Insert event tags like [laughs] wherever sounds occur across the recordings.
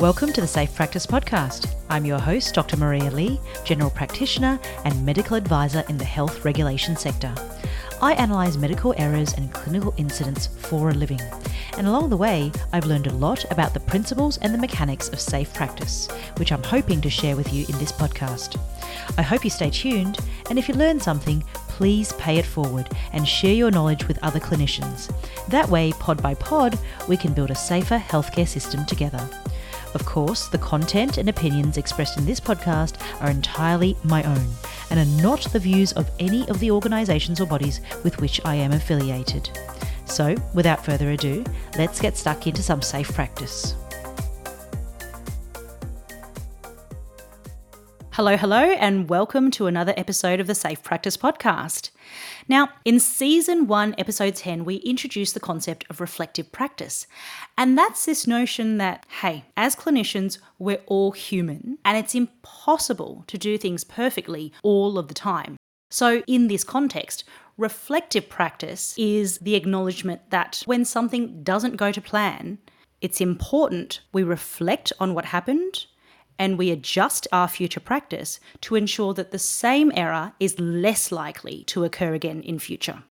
Welcome to the Safe Practice Podcast. I'm your host, Dr. Maria Lee, General Practitioner and Medical Advisor in the health regulation sector. I analyse medical errors and clinical incidents for a living. And along the way, I've learned a lot about the principles and the mechanics of safe practice, which I'm hoping to share with you in this podcast. I hope you stay tuned, and if you learn something, please pay it forward and share your knowledge with other clinicians. That way, pod by pod, we can build a safer healthcare system together. Of course, the content and opinions expressed in this podcast are entirely my own and are not the views of any of the organisations or bodies with which I am affiliated. So, without further ado, let's get stuck into some safe practice. Hello, hello, and welcome to another episode of the Safe Practice Podcast. Now, in season one, episode 10, we introduced the concept of reflective practice. And that's this notion that, hey, as clinicians, we're all human, and it's impossible to do things perfectly all of the time. So, in this context, reflective practice is the acknowledgement that when something doesn't go to plan, it's important we reflect on what happened and we adjust our future practice to ensure that the same error is less likely to occur again in future.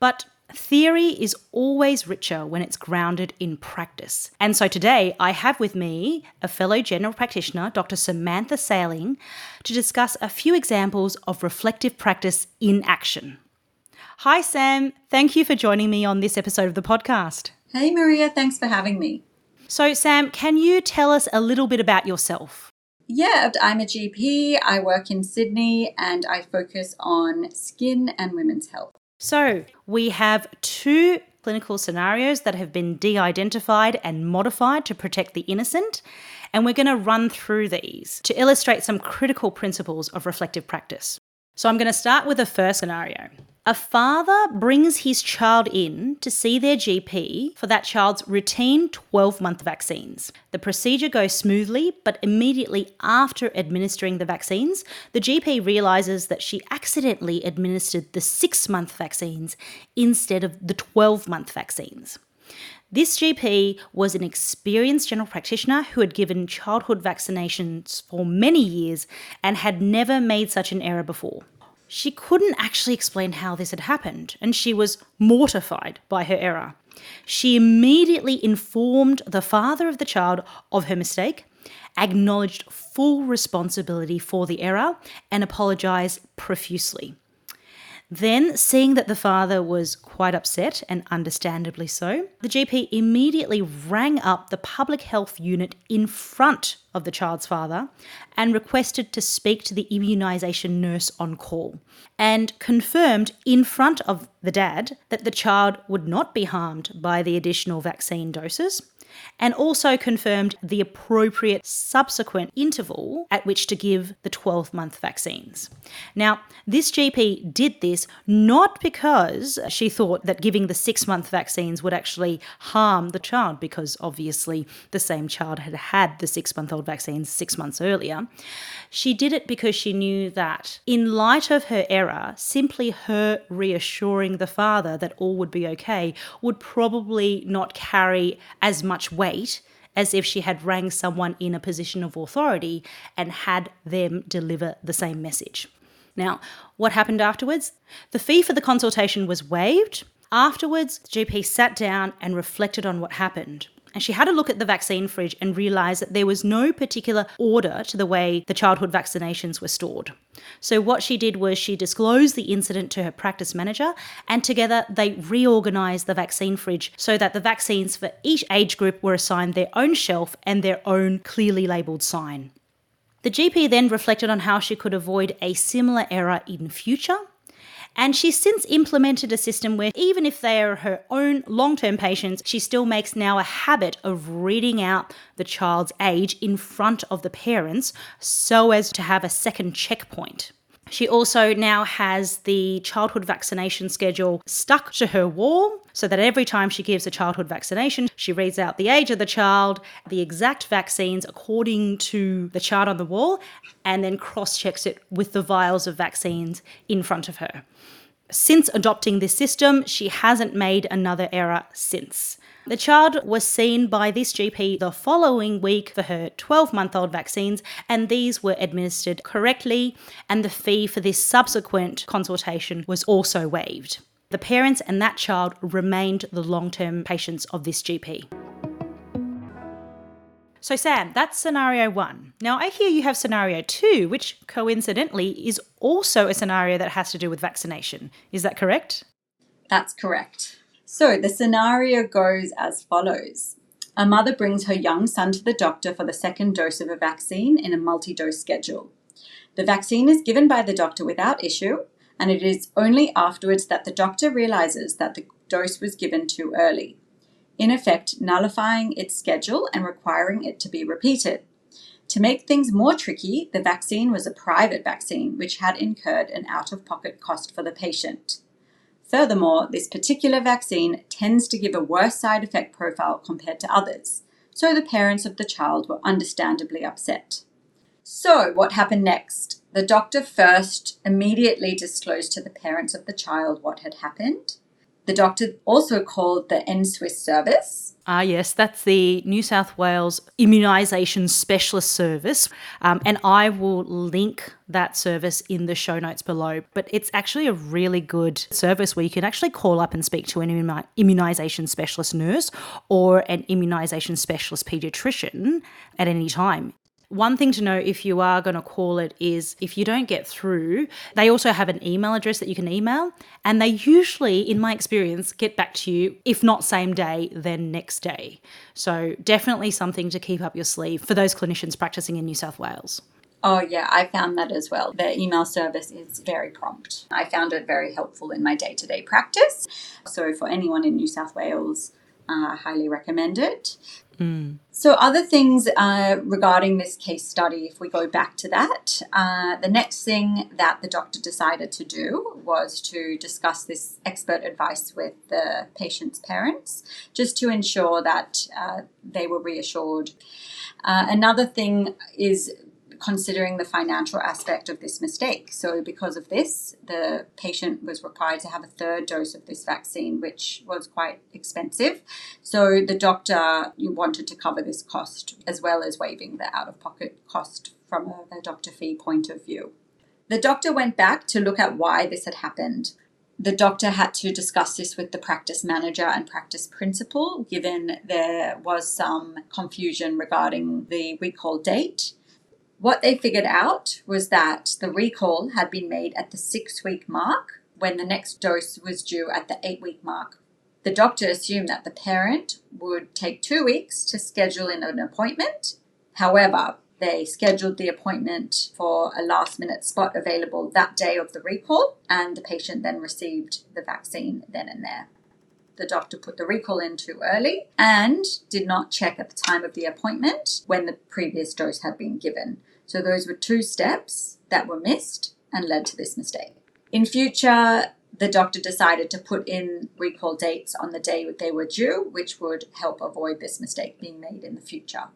But theory is always richer when it's grounded in practice. And so today I have with me a fellow general practitioner, Dr. Samantha Saling, to discuss a few examples of reflective practice in action. Hi, Sam. Thank you for joining me on this episode of the podcast. Hey, Maria. Thanks for having me. So, Sam, can you tell us a little bit about yourself? Yeah, I'm a GP. I work in Sydney and I focus on skin and women's health. So, we have two clinical scenarios that have been de identified and modified to protect the innocent. And we're going to run through these to illustrate some critical principles of reflective practice. So, I'm going to start with the first scenario. A father brings his child in to see their GP for that child's routine 12 month vaccines. The procedure goes smoothly, but immediately after administering the vaccines, the GP realizes that she accidentally administered the 6 month vaccines instead of the 12 month vaccines. This GP was an experienced general practitioner who had given childhood vaccinations for many years and had never made such an error before. She couldn't actually explain how this had happened, and she was mortified by her error. She immediately informed the father of the child of her mistake, acknowledged full responsibility for the error, and apologised profusely. Then, seeing that the father was quite upset, and understandably so, the GP immediately rang up the public health unit in front of the child's father and requested to speak to the immunisation nurse on call and confirmed in front of the dad that the child would not be harmed by the additional vaccine doses and also confirmed the appropriate subsequent interval at which to give the 12 month vaccines. Now, this GP did this not because she thought that giving the six month vaccines would actually harm the child, because obviously the same child had had the six month old vaccines six months earlier. She did it because she knew that, in light of her error, simply her reassuring the father that all would be okay would probably not carry as much weight as if she had rang someone in a position of authority and had them deliver the same message. Now, what happened afterwards? The fee for the consultation was waived. Afterwards, the GP sat down and reflected on what happened. And she had a look at the vaccine fridge and realised that there was no particular order to the way the childhood vaccinations were stored. So, what she did was she disclosed the incident to her practice manager, and together they reorganised the vaccine fridge so that the vaccines for each age group were assigned their own shelf and their own clearly labelled sign. The GP then reflected on how she could avoid a similar error in future and she's since implemented a system where even if they are her own long term patients, she still makes now a habit of reading out the child's age in front of the parents so as to have a second checkpoint. She also now has the childhood vaccination schedule stuck to her wall so that every time she gives a childhood vaccination, she reads out the age of the child, the exact vaccines according to the chart on the wall, and then cross checks it with the vials of vaccines in front of her. Since adopting this system, she hasn't made another error since. The child was seen by this GP the following week for her 12 month old vaccines, and these were administered correctly, and the fee for this subsequent consultation was also waived. The parents and that child remained the long term patients of this GP. So, Sam, that's scenario one. Now, I hear you have scenario two, which coincidentally is also a scenario that has to do with vaccination. Is that correct? That's correct. So, the scenario goes as follows A mother brings her young son to the doctor for the second dose of a vaccine in a multi dose schedule. The vaccine is given by the doctor without issue, and it is only afterwards that the doctor realizes that the dose was given too early in effect nullifying its schedule and requiring it to be repeated. To make things more tricky, the vaccine was a private vaccine which had incurred an out of pocket cost for the patient. Furthermore, this particular vaccine tends to give a worse side effect profile compared to others, so the parents of the child were understandably upset. So, what happened next? The doctor first immediately disclosed to the parents of the child what had happened. The doctor also called the NSWIS service. Ah, yes, that's the New South Wales Immunisation Specialist Service. Um, and I will link that service in the show notes below. But it's actually a really good service where you can actually call up and speak to an immunisation specialist nurse or an immunisation specialist paediatrician at any time. One thing to know if you are going to call it is if you don't get through, they also have an email address that you can email, and they usually, in my experience, get back to you, if not same day, then next day. So, definitely something to keep up your sleeve for those clinicians practicing in New South Wales. Oh, yeah, I found that as well. Their email service is very prompt. I found it very helpful in my day to day practice. So, for anyone in New South Wales, uh, I highly recommend it. Mm. So, other things uh, regarding this case study, if we go back to that, uh, the next thing that the doctor decided to do was to discuss this expert advice with the patient's parents, just to ensure that uh, they were reassured. Uh, another thing is considering the financial aspect of this mistake. So, because of this, the patient was required to have a third dose of this vaccine, which was quite expensive. So, the doctor wanted to cover this cost as well as waiving the out of pocket cost from a, a doctor fee point of view. The doctor went back to look at why this had happened. The doctor had to discuss this with the practice manager and practice principal, given there was some confusion regarding the recall date. What they figured out was that the recall had been made at the six week mark when the next dose was due at the eight week mark. The doctor assumed that the parent would take two weeks to schedule in an appointment. However, they scheduled the appointment for a last minute spot available that day of the recall, and the patient then received the vaccine then and there. The doctor put the recall in too early and did not check at the time of the appointment when the previous dose had been given. So those were two steps that were missed and led to this mistake. In future, the doctor decided to put in recall dates on the day they were due, which would help avoid this mistake being made in the future.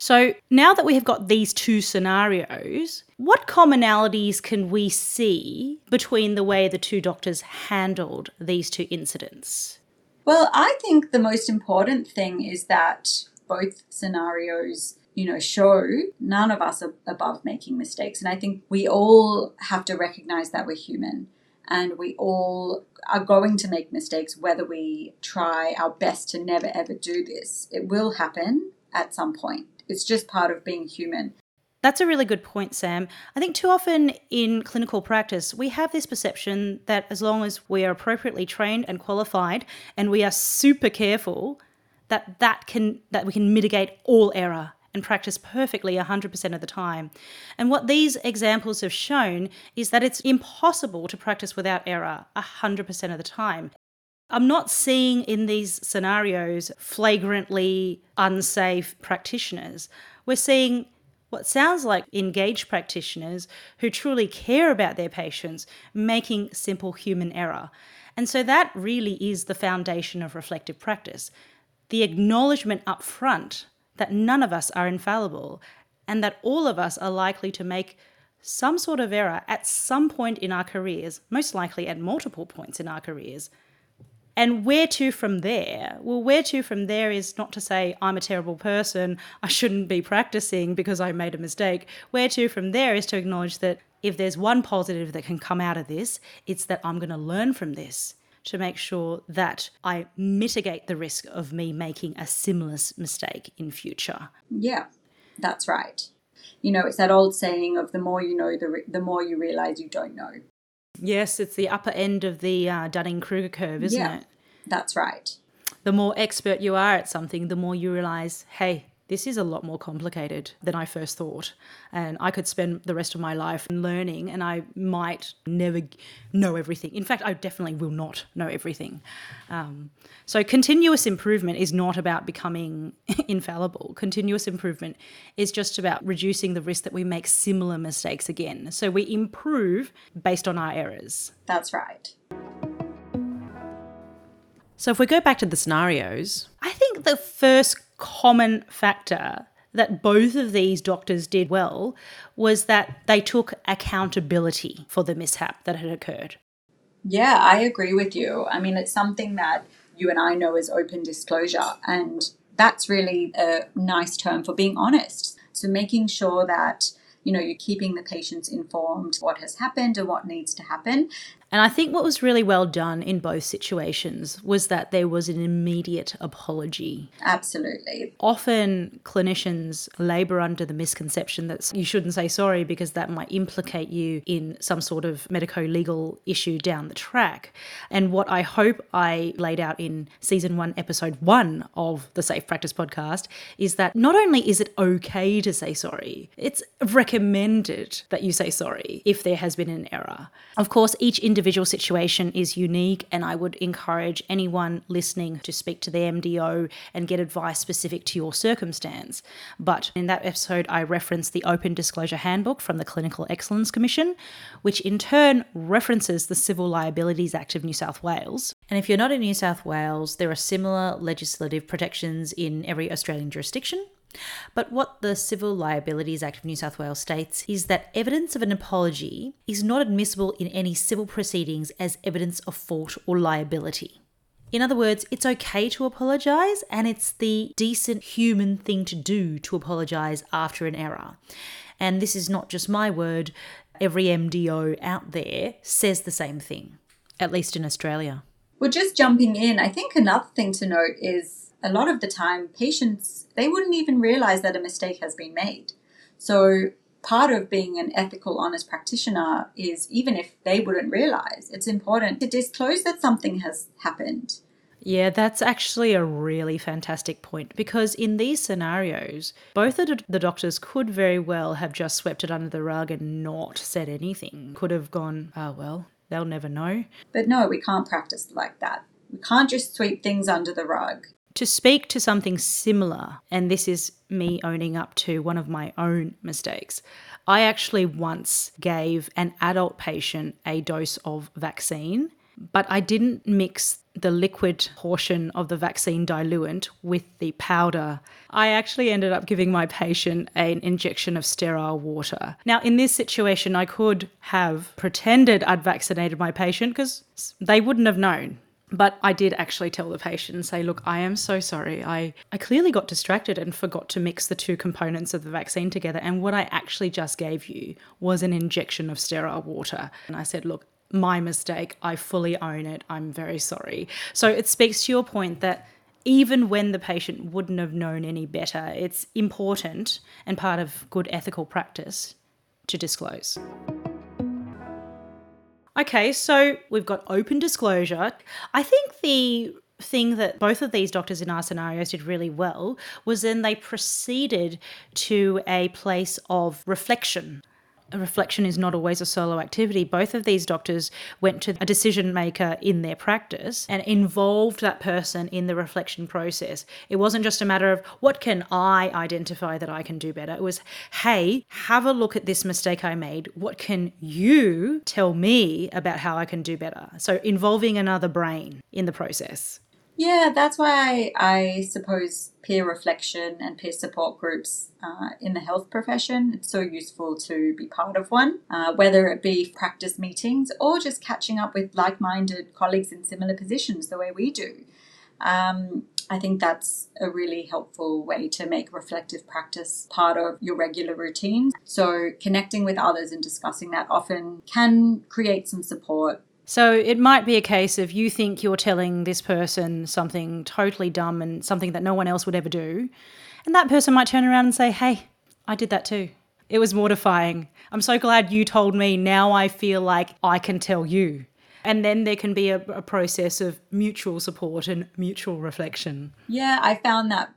So, now that we have got these two scenarios, what commonalities can we see between the way the two doctors handled these two incidents? Well, I think the most important thing is that both scenarios you know, show none of us are above making mistakes. And I think we all have to recognize that we're human and we all are going to make mistakes whether we try our best to never ever do this. It will happen at some point. It's just part of being human. That's a really good point, Sam. I think too often in clinical practice, we have this perception that as long as we are appropriately trained and qualified and we are super careful, that that can that we can mitigate all error and practice perfectly 100% of the time. And what these examples have shown is that it's impossible to practice without error 100% of the time. I'm not seeing in these scenarios flagrantly unsafe practitioners. We're seeing what sounds like engaged practitioners who truly care about their patients making simple human error. And so that really is the foundation of reflective practice. The acknowledgement up front that none of us are infallible and that all of us are likely to make some sort of error at some point in our careers, most likely at multiple points in our careers. And where to from there? Well, where to from there is not to say I'm a terrible person, I shouldn't be practicing because I made a mistake. Where to from there is to acknowledge that if there's one positive that can come out of this, it's that I'm going to learn from this to make sure that I mitigate the risk of me making a similar mistake in future. Yeah, that's right. You know, it's that old saying of the more you know, the, re- the more you realize you don't know. Yes, it's the upper end of the uh, Dunning Kruger curve, isn't Yeah. it? That's right. The more expert you are at something, the more you realize, hey, this is a lot more complicated than I first thought. And I could spend the rest of my life learning, and I might never know everything. In fact, I definitely will not know everything. Um, so, continuous improvement is not about becoming [laughs] infallible. Continuous improvement is just about reducing the risk that we make similar mistakes again. So, we improve based on our errors. That's right. So if we go back to the scenarios, I think the first common factor that both of these doctors did well was that they took accountability for the mishap that had occurred. Yeah, I agree with you. I mean, it's something that you and I know is open disclosure, and that's really a nice term for being honest. So, making sure that you know you're keeping the patients informed what has happened and what needs to happen. And I think what was really well done in both situations was that there was an immediate apology. Absolutely. Often clinicians labour under the misconception that you shouldn't say sorry because that might implicate you in some sort of medico legal issue down the track. And what I hope I laid out in season one, episode one of the Safe Practice podcast is that not only is it okay to say sorry, it's recommended that you say sorry if there has been an error. Of course, each individual situation is unique, and I would encourage anyone listening to speak to the MDO and get advice specific to your circumstance. But in that episode, I referenced the Open Disclosure Handbook from the Clinical Excellence Commission, which in turn references the Civil Liabilities Act of New South Wales. And if you're not in New South Wales, there are similar legislative protections in every Australian jurisdiction. But what the Civil Liabilities Act of New South Wales states is that evidence of an apology is not admissible in any civil proceedings as evidence of fault or liability. In other words, it's okay to apologise, and it's the decent human thing to do to apologise after an error. And this is not just my word, every MDO out there says the same thing, at least in Australia. Well, just jumping in, I think another thing to note is a lot of the time patients they wouldn't even realize that a mistake has been made. So part of being an ethical honest practitioner is even if they wouldn't realize, it's important to disclose that something has happened. Yeah, that's actually a really fantastic point because in these scenarios, both of the doctors could very well have just swept it under the rug and not said anything. Could have gone, oh, well, they'll never know. But no, we can't practice like that. We can't just sweep things under the rug. To speak to something similar, and this is me owning up to one of my own mistakes, I actually once gave an adult patient a dose of vaccine, but I didn't mix the liquid portion of the vaccine diluent with the powder. I actually ended up giving my patient an injection of sterile water. Now, in this situation, I could have pretended I'd vaccinated my patient because they wouldn't have known. But I did actually tell the patient and say, look, I am so sorry. I, I clearly got distracted and forgot to mix the two components of the vaccine together. And what I actually just gave you was an injection of sterile water. And I said, look, my mistake. I fully own it. I'm very sorry. So it speaks to your point that even when the patient wouldn't have known any better, it's important and part of good ethical practice to disclose. Okay, so we've got open disclosure. I think the thing that both of these doctors in our scenarios did really well was then they proceeded to a place of reflection. Reflection is not always a solo activity. Both of these doctors went to a decision maker in their practice and involved that person in the reflection process. It wasn't just a matter of what can I identify that I can do better. It was, hey, have a look at this mistake I made. What can you tell me about how I can do better? So involving another brain in the process. Yeah, that's why I suppose peer reflection and peer support groups uh, in the health profession, it's so useful to be part of one, uh, whether it be practice meetings or just catching up with like minded colleagues in similar positions the way we do. Um, I think that's a really helpful way to make reflective practice part of your regular routine. So, connecting with others and discussing that often can create some support. So, it might be a case of you think you're telling this person something totally dumb and something that no one else would ever do. And that person might turn around and say, Hey, I did that too. It was mortifying. I'm so glad you told me. Now I feel like I can tell you. And then there can be a, a process of mutual support and mutual reflection. Yeah, I found that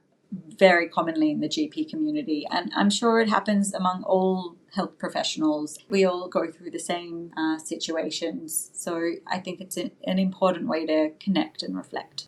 very commonly in the GP community, and I'm sure it happens among all health professionals. We all go through the same uh, situations, so I think it's an important way to connect and reflect.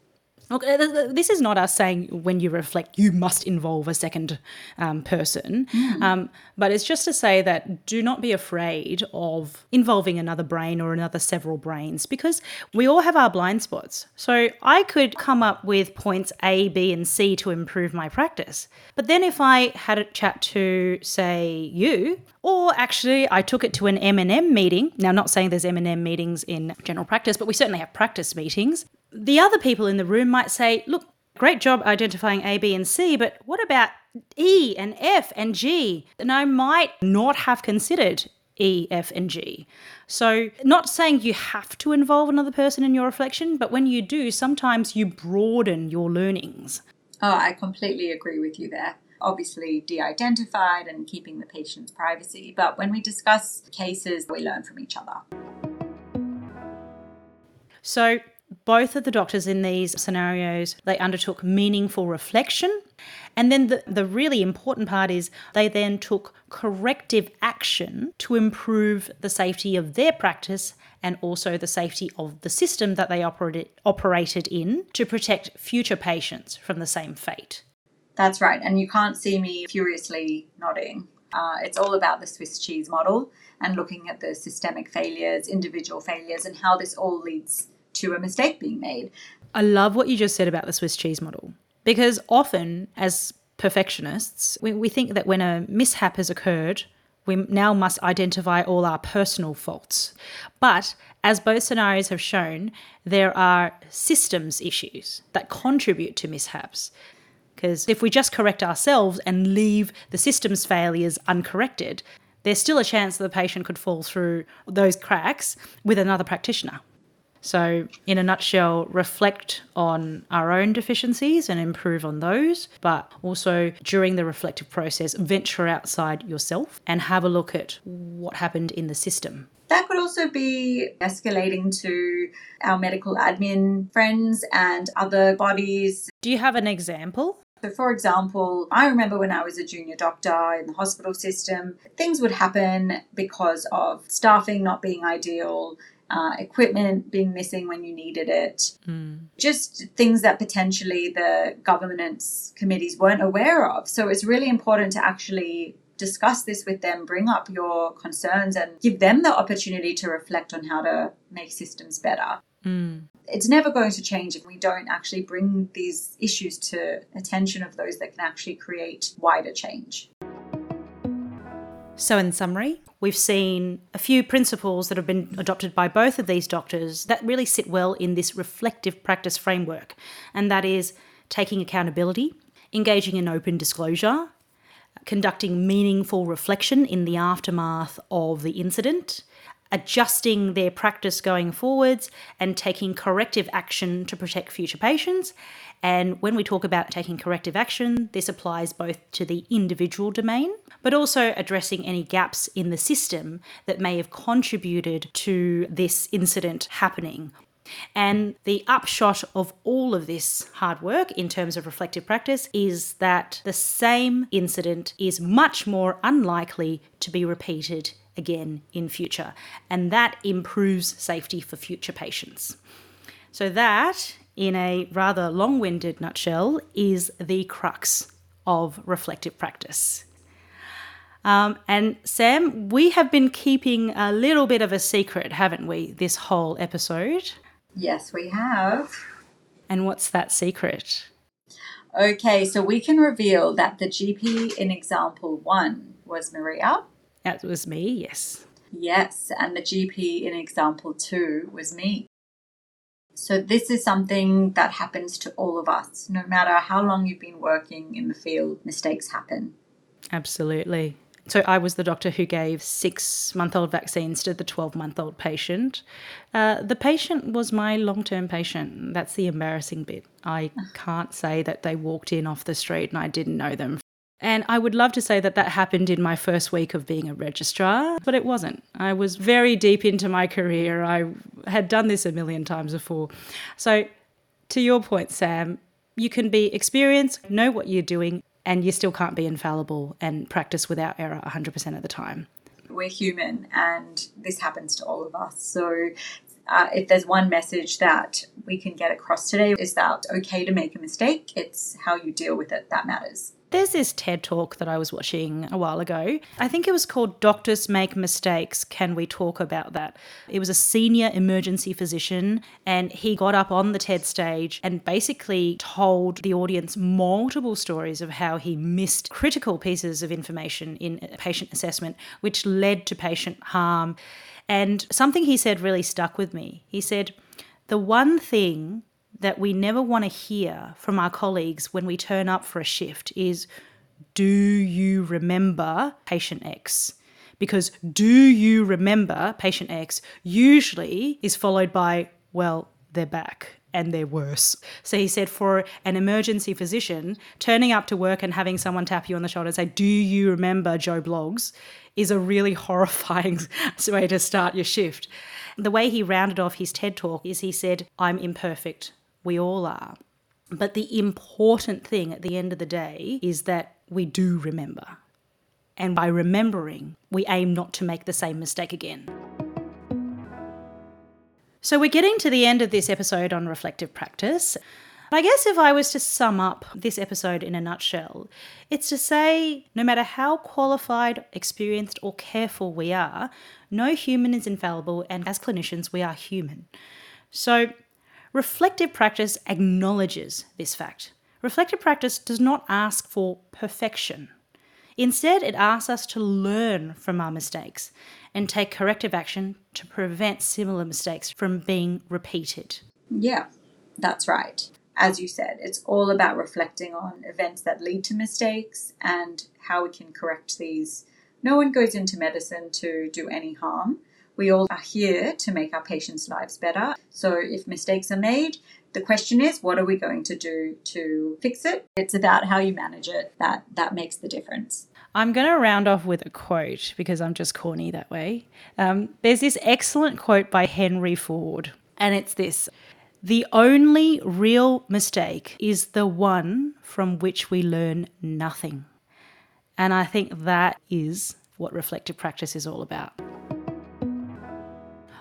Look, uh, this is not us saying when you reflect, you must involve a second um, person. Mm. Um, but it's just to say that do not be afraid of involving another brain or another several brains because we all have our blind spots. So I could come up with points A, B, and C to improve my practice. But then if I had a chat to, say, you, or actually I took it to an M&M meeting. Now, not saying there's M&M meetings in general practice, but we certainly have practice meetings the other people in the room might say, look, great job identifying A, B, and C, but what about E and F and G? And I might not have considered E, F, and G. So, not saying you have to involve another person in your reflection, but when you do, sometimes you broaden your learnings. Oh, I completely agree with you there. Obviously, de identified and keeping the patient's privacy, but when we discuss cases, we learn from each other. So, both of the doctors in these scenarios they undertook meaningful reflection and then the, the really important part is they then took corrective action to improve the safety of their practice and also the safety of the system that they operated, operated in to protect future patients from the same fate. That's right. And you can't see me furiously nodding. Uh, it's all about the Swiss cheese model and looking at the systemic failures, individual failures, and how this all leads to a mistake being made. I love what you just said about the Swiss cheese model because often, as perfectionists, we, we think that when a mishap has occurred, we now must identify all our personal faults. But as both scenarios have shown, there are systems issues that contribute to mishaps. Because if we just correct ourselves and leave the system's failures uncorrected, there's still a chance that the patient could fall through those cracks with another practitioner. So, in a nutshell, reflect on our own deficiencies and improve on those, but also during the reflective process, venture outside yourself and have a look at what happened in the system. That could also be escalating to our medical admin friends and other bodies. Do you have an example? So, for example, I remember when I was a junior doctor in the hospital system, things would happen because of staffing not being ideal, uh, equipment being missing when you needed it, mm. just things that potentially the governance committees weren't aware of. So it's really important to actually discuss this with them, bring up your concerns, and give them the opportunity to reflect on how to make systems better. Mm. It's never going to change if we don't actually bring these issues to attention of those that can actually create wider change. So, in summary, we've seen a few principles that have been adopted by both of these doctors that really sit well in this reflective practice framework, and that is taking accountability, engaging in open disclosure, conducting meaningful reflection in the aftermath of the incident, adjusting their practice going forwards, and taking corrective action to protect future patients. And when we talk about taking corrective action, this applies both to the individual domain, but also addressing any gaps in the system that may have contributed to this incident happening. And the upshot of all of this hard work in terms of reflective practice is that the same incident is much more unlikely to be repeated again in future. And that improves safety for future patients. So, that, in a rather long winded nutshell, is the crux of reflective practice. Um, and Sam, we have been keeping a little bit of a secret, haven't we, this whole episode? Yes, we have. And what's that secret? Okay, so we can reveal that the GP in example one was Maria. That was me, yes. Yes, and the GP in example two was me. So, this is something that happens to all of us. No matter how long you've been working in the field, mistakes happen. Absolutely. So I was the doctor who gave six month old vaccines to the 12 month old patient. Uh, the patient was my long term patient. That's the embarrassing bit. I [laughs] can't say that they walked in off the street and I didn't know them. And I would love to say that that happened in my first week of being a registrar, but it wasn't. I was very deep into my career. I had done this a million times before. So, to your point, Sam, you can be experienced, know what you're doing, and you still can't be infallible and practice without error 100% of the time. We're human and this happens to all of us. So, uh, if there's one message that we can get across today, is that okay to make a mistake. It's how you deal with it that matters. There's this TED talk that I was watching a while ago. I think it was called Doctors Make Mistakes. Can we talk about that? It was a senior emergency physician, and he got up on the TED stage and basically told the audience multiple stories of how he missed critical pieces of information in patient assessment, which led to patient harm. And something he said really stuck with me. He said, The one thing that we never want to hear from our colleagues when we turn up for a shift is do you remember patient X? Because do you remember patient X usually is followed by, well, they're back and they're worse. So he said for an emergency physician, turning up to work and having someone tap you on the shoulder and say, Do you remember Joe Bloggs? is a really [laughs] horrifying way to start your shift. The way he rounded off his TED talk is he said, I'm imperfect. We all are. But the important thing at the end of the day is that we do remember. And by remembering, we aim not to make the same mistake again. So we're getting to the end of this episode on reflective practice. I guess if I was to sum up this episode in a nutshell, it's to say no matter how qualified, experienced, or careful we are, no human is infallible, and as clinicians, we are human. So Reflective practice acknowledges this fact. Reflective practice does not ask for perfection. Instead, it asks us to learn from our mistakes and take corrective action to prevent similar mistakes from being repeated. Yeah, that's right. As you said, it's all about reflecting on events that lead to mistakes and how we can correct these. No one goes into medicine to do any harm. We all are here to make our patients' lives better. So if mistakes are made, the question is what are we going to do to fix it? It's about how you manage it that that makes the difference. I'm going to round off with a quote because I'm just corny that way. Um, there's this excellent quote by Henry Ford, and it's this The only real mistake is the one from which we learn nothing. And I think that is what reflective practice is all about.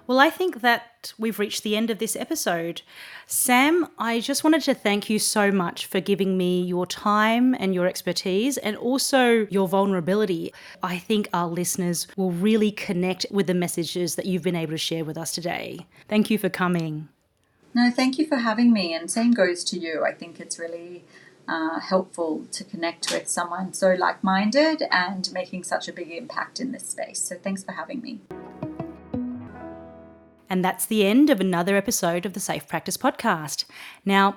Well, I think that we've reached the end of this episode. Sam, I just wanted to thank you so much for giving me your time and your expertise and also your vulnerability. I think our listeners will really connect with the messages that you've been able to share with us today. Thank you for coming. No, thank you for having me. And same goes to you. I think it's really uh, helpful to connect with someone so like minded and making such a big impact in this space. So thanks for having me. And that's the end of another episode of the Safe Practice Podcast. Now,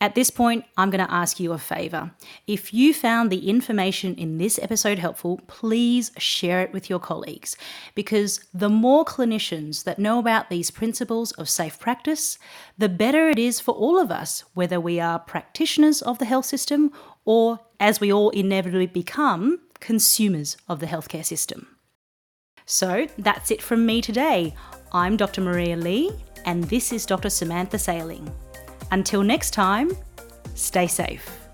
at this point, I'm going to ask you a favour. If you found the information in this episode helpful, please share it with your colleagues because the more clinicians that know about these principles of safe practice, the better it is for all of us, whether we are practitioners of the health system or, as we all inevitably become, consumers of the healthcare system. So that's it from me today. I'm Dr. Maria Lee, and this is Dr. Samantha Saling. Until next time, stay safe.